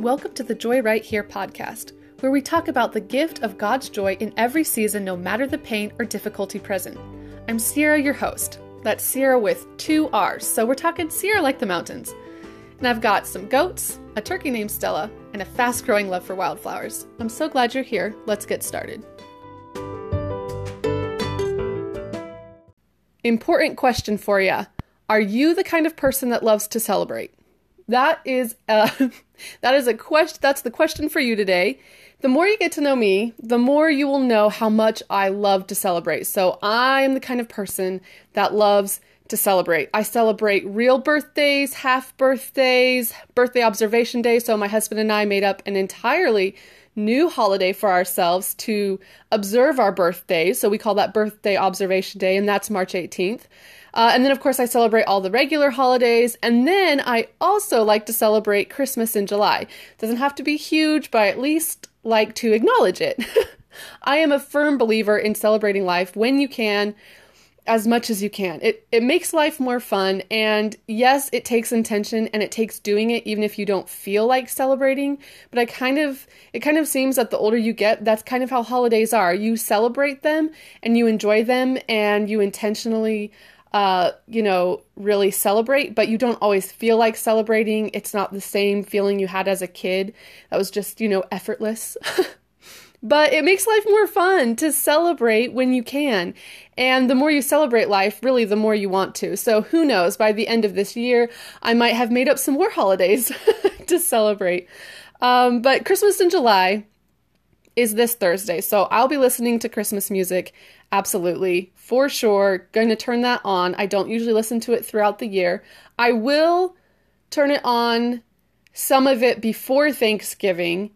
Welcome to the Joy Right Here podcast, where we talk about the gift of God's joy in every season, no matter the pain or difficulty present. I'm Sierra, your host. That's Sierra with two R's, so we're talking Sierra like the mountains. And I've got some goats, a turkey named Stella, and a fast growing love for wildflowers. I'm so glad you're here. Let's get started. Important question for you Are you the kind of person that loves to celebrate? That is a that is a question that's the question for you today. The more you get to know me, the more you will know how much I love to celebrate. So I am the kind of person that loves to celebrate. I celebrate real birthdays, half birthdays, birthday observation day. So my husband and I made up an entirely new holiday for ourselves to observe our birthdays. So we call that birthday observation day, and that's March 18th. Uh, and then, of course, I celebrate all the regular holidays. And then I also like to celebrate Christmas in July. Doesn't have to be huge, but I at least like to acknowledge it. I am a firm believer in celebrating life when you can, as much as you can. It it makes life more fun and yes, it takes intention and it takes doing it even if you don't feel like celebrating, but I kind of it kind of seems that the older you get, that's kind of how holidays are. You celebrate them and you enjoy them and you intentionally uh, you know, really celebrate, but you don't always feel like celebrating. It's not the same feeling you had as a kid that was just, you know, effortless. but it makes life more fun to celebrate when you can. And the more you celebrate life, really, the more you want to. So who knows, by the end of this year, I might have made up some more holidays to celebrate. Um, but Christmas in July is this Thursday. So I'll be listening to Christmas music Absolutely. For sure. Going to turn that on. I don't usually listen to it throughout the year. I will turn it on some of it before Thanksgiving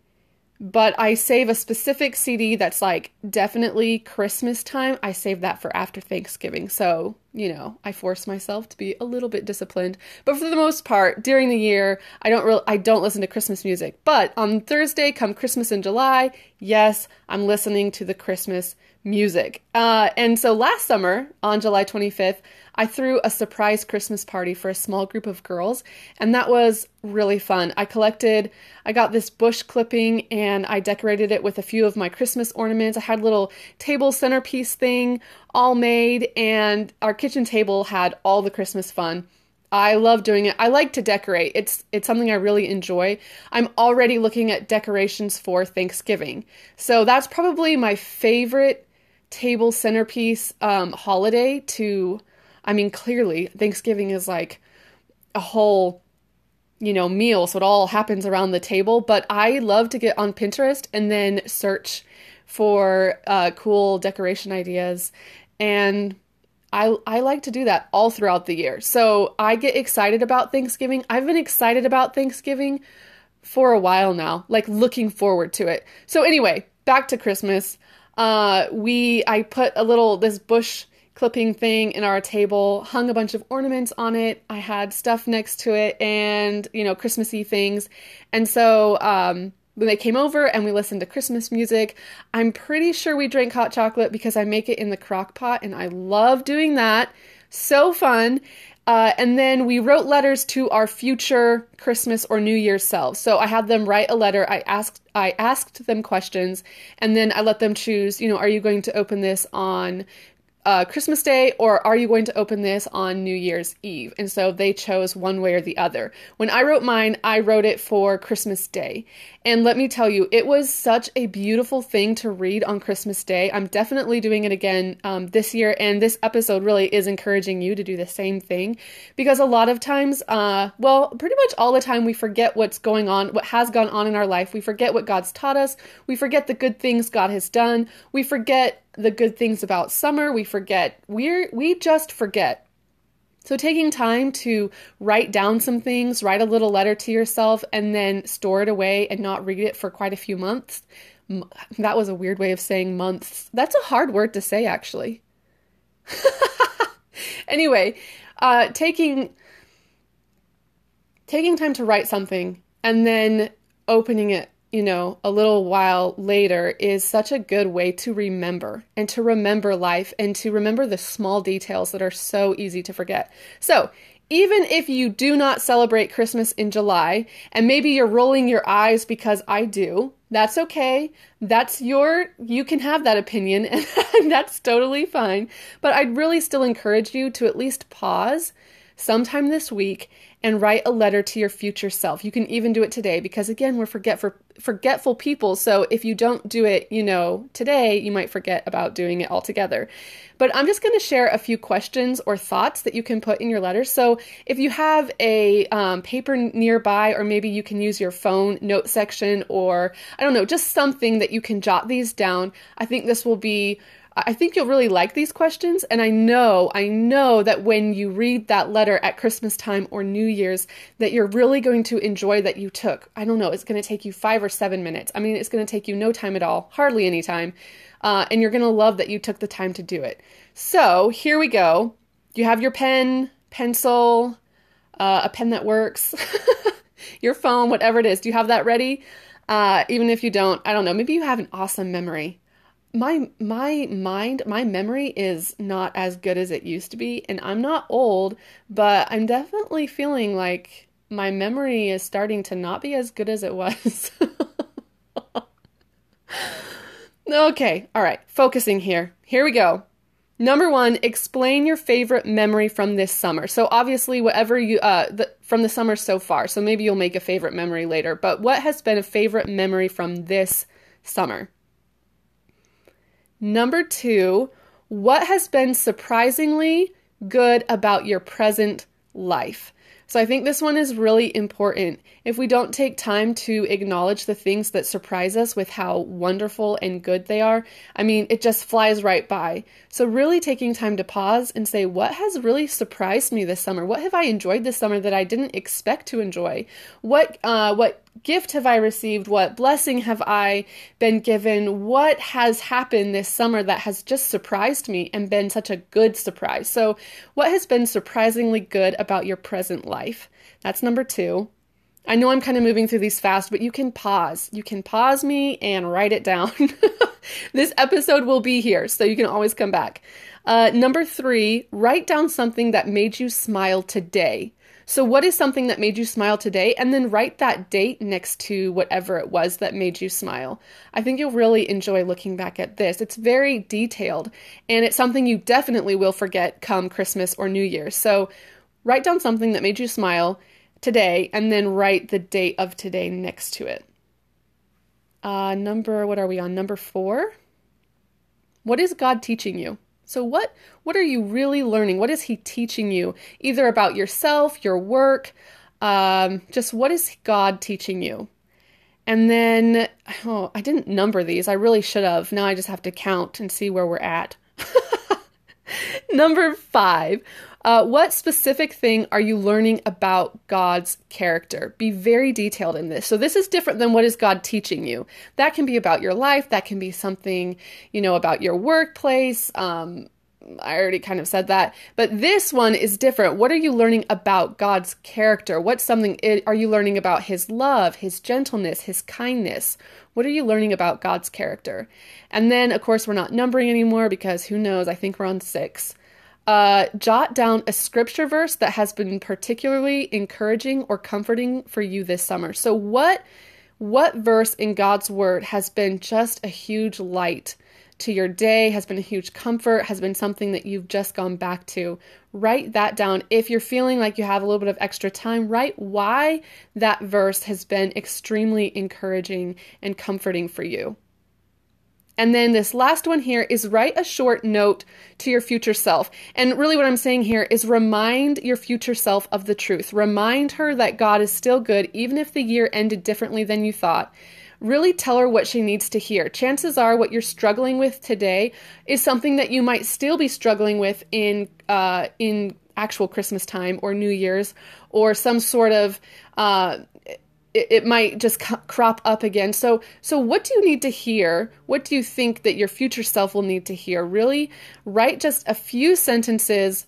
but I save a specific CD that's like definitely Christmas time. I save that for after Thanksgiving. So, you know, I force myself to be a little bit disciplined. But for the most part, during the year, I don't really I don't listen to Christmas music. But on Thursday, come Christmas in July, yes, I'm listening to the Christmas music. Uh, and so last summer, on July 25th, I threw a surprise Christmas party for a small group of girls, and that was really fun. I collected, I got this bush clipping and I decorated it with a few of my Christmas ornaments. I had a little table centerpiece thing all made, and our kitchen table had all the Christmas fun. I love doing it. I like to decorate. It's it's something I really enjoy. I'm already looking at decorations for Thanksgiving. So that's probably my favorite table centerpiece um, holiday to I mean, clearly, Thanksgiving is like a whole, you know, meal. So it all happens around the table. But I love to get on Pinterest and then search for uh, cool decoration ideas. And I, I like to do that all throughout the year. So I get excited about Thanksgiving. I've been excited about Thanksgiving for a while now, like looking forward to it. So anyway, back to Christmas. Uh, we I put a little this bush clipping thing in our table, hung a bunch of ornaments on it. I had stuff next to it and, you know, Christmassy things. And so, um, when they came over and we listened to Christmas music, I'm pretty sure we drank hot chocolate because I make it in the crock pot and I love doing that. So fun. Uh, and then we wrote letters to our future Christmas or New Year's selves. So I had them write a letter. I asked I asked them questions, and then I let them choose. You know, are you going to open this on uh, Christmas Day or are you going to open this on New Year's Eve? And so they chose one way or the other. When I wrote mine, I wrote it for Christmas Day. And let me tell you, it was such a beautiful thing to read on Christmas Day. I'm definitely doing it again um, this year. And this episode really is encouraging you to do the same thing because a lot of times, uh, well, pretty much all the time, we forget what's going on, what has gone on in our life. We forget what God's taught us. We forget the good things God has done. We forget the good things about summer. We forget. We're we just forget. So taking time to write down some things, write a little letter to yourself and then store it away and not read it for quite a few months. That was a weird way of saying months. That's a hard word to say actually. anyway, uh, taking taking time to write something and then opening it you know, a little while later is such a good way to remember and to remember life and to remember the small details that are so easy to forget. So, even if you do not celebrate Christmas in July, and maybe you're rolling your eyes because I do, that's okay. That's your, you can have that opinion, and that's totally fine. But I'd really still encourage you to at least pause sometime this week and write a letter to your future self. You can even do it today because again, we're forgetful forgetful people. So if you don't do it, you know, today, you might forget about doing it altogether. But I'm just going to share a few questions or thoughts that you can put in your letter. So if you have a um, paper nearby, or maybe you can use your phone note section, or I don't know, just something that you can jot these down, I think this will be I think you'll really like these questions. And I know, I know that when you read that letter at Christmas time or New Year's, that you're really going to enjoy that you took. I don't know, it's going to take you five or seven minutes. I mean, it's going to take you no time at all, hardly any time. Uh, and you're going to love that you took the time to do it. So here we go. You have your pen, pencil, uh, a pen that works, your phone, whatever it is. Do you have that ready? Uh, even if you don't, I don't know, maybe you have an awesome memory my my mind my memory is not as good as it used to be and i'm not old but i'm definitely feeling like my memory is starting to not be as good as it was. Okay all right focusing here. Here we go. Number one explain your favorite memory from this summer. So obviously whatever you uh the, from the summer so far. So maybe you'll make a favorite memory later but what has been a favorite memory from this summer Number two, what has been surprisingly good about your present life? So I think this one is really important. If we don't take time to acknowledge the things that surprise us with how wonderful and good they are, I mean, it just flies right by. So really taking time to pause and say, what has really surprised me this summer? What have I enjoyed this summer that I didn't expect to enjoy? What uh, what gift have I received? What blessing have I been given? What has happened this summer that has just surprised me and been such a good surprise? So, what has been surprisingly good about your present life? That's number two. I know I'm kind of moving through these fast, but you can pause. You can pause me and write it down. this episode will be here, so you can always come back. Uh, number three, write down something that made you smile today. So, what is something that made you smile today? And then write that date next to whatever it was that made you smile. I think you'll really enjoy looking back at this. It's very detailed, and it's something you definitely will forget come Christmas or New Year. So, write down something that made you smile today, and then write the date of today next to it. Uh, number, what are we on? Number four. What is God teaching you? So what what are you really learning? What is he teaching you either about yourself, your work, um, just what is God teaching you? And then oh, I didn't number these. I really should have. Now I just have to count and see where we're at. Number 5. Uh, what specific thing are you learning about God's character? Be very detailed in this. So, this is different than what is God teaching you. That can be about your life, that can be something, you know, about your workplace. Um, I already kind of said that, but this one is different. What are you learning about God's character? What's something are you learning about his love, his gentleness, his kindness? What are you learning about God's character? And then, of course, we're not numbering anymore because who knows? I think we're on six. Uh, jot down a scripture verse that has been particularly encouraging or comforting for you this summer. So, what what verse in God's word has been just a huge light to your day, has been a huge comfort, has been something that you've just gone back to? Write that down. If you're feeling like you have a little bit of extra time, write why that verse has been extremely encouraging and comforting for you. And then this last one here is write a short note to your future self. And really, what I'm saying here is remind your future self of the truth. Remind her that God is still good, even if the year ended differently than you thought. Really tell her what she needs to hear. Chances are, what you're struggling with today is something that you might still be struggling with in uh, in actual Christmas time or New Year's or some sort of uh, it, it might just crop up again. So, so what do you need to hear? What do you think that your future self will need to hear? Really write just a few sentences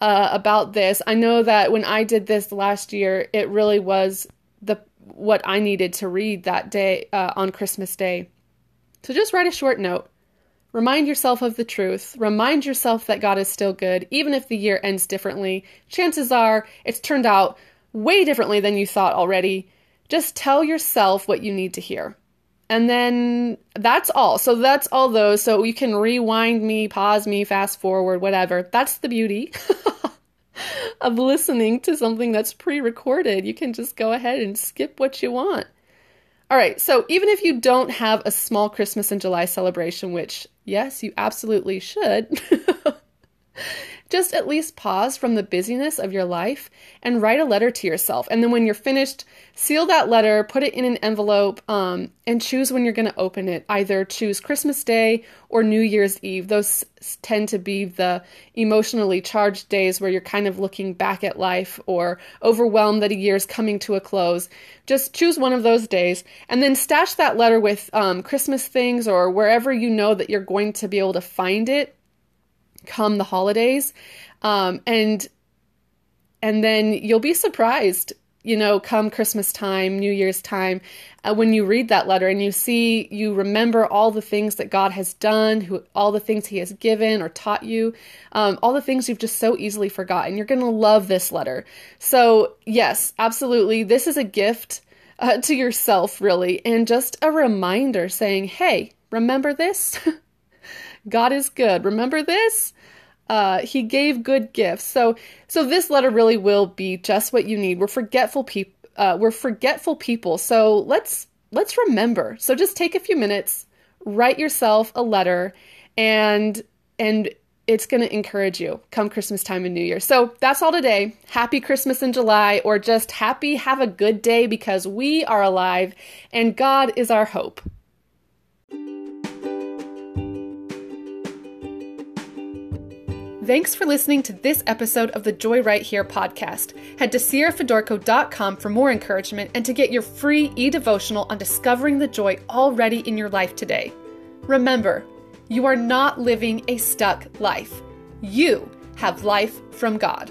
uh, about this. I know that when I did this last year, it really was the what I needed to read that day uh, on Christmas Day. So just write a short note. Remind yourself of the truth. Remind yourself that God is still good, even if the year ends differently. Chances are it's turned out way differently than you thought already. Just tell yourself what you need to hear. And then that's all. So that's all those. So you can rewind me, pause me, fast forward, whatever. That's the beauty of listening to something that's pre recorded. You can just go ahead and skip what you want. All right, so even if you don't have a small Christmas in July celebration, which, yes, you absolutely should, just at least pause from the busyness of your life and write a letter to yourself. And then when you're finished, seal that letter, put it in an envelope, um, and choose when you're going to open it. Either choose Christmas Day or New Year's Eve. Those tend to be the emotionally charged days where you're kind of looking back at life or overwhelmed that a year's coming to a close. Just choose one of those days and then stash that letter with um, Christmas things or wherever you know that you're going to be able to find it come the holidays. Um, and and then you'll be surprised you know, come Christmas time, New Year's time, uh, when you read that letter and you see, you remember all the things that God has done, who, all the things He has given or taught you, um, all the things you've just so easily forgotten. You're going to love this letter. So, yes, absolutely. This is a gift uh, to yourself, really, and just a reminder saying, hey, remember this? God is good. Remember this? Uh, he gave good gifts. So, so this letter really will be just what you need. We're forgetful people. Uh, we're forgetful people. So let's let's remember. So just take a few minutes, write yourself a letter, and and it's going to encourage you come Christmas time and New Year. So that's all today. Happy Christmas in July, or just happy, have a good day because we are alive and God is our hope. Thanks for listening to this episode of the Joy Right Here podcast. Head to sierrafedorko.com for more encouragement and to get your free e devotional on discovering the joy already in your life today. Remember, you are not living a stuck life, you have life from God.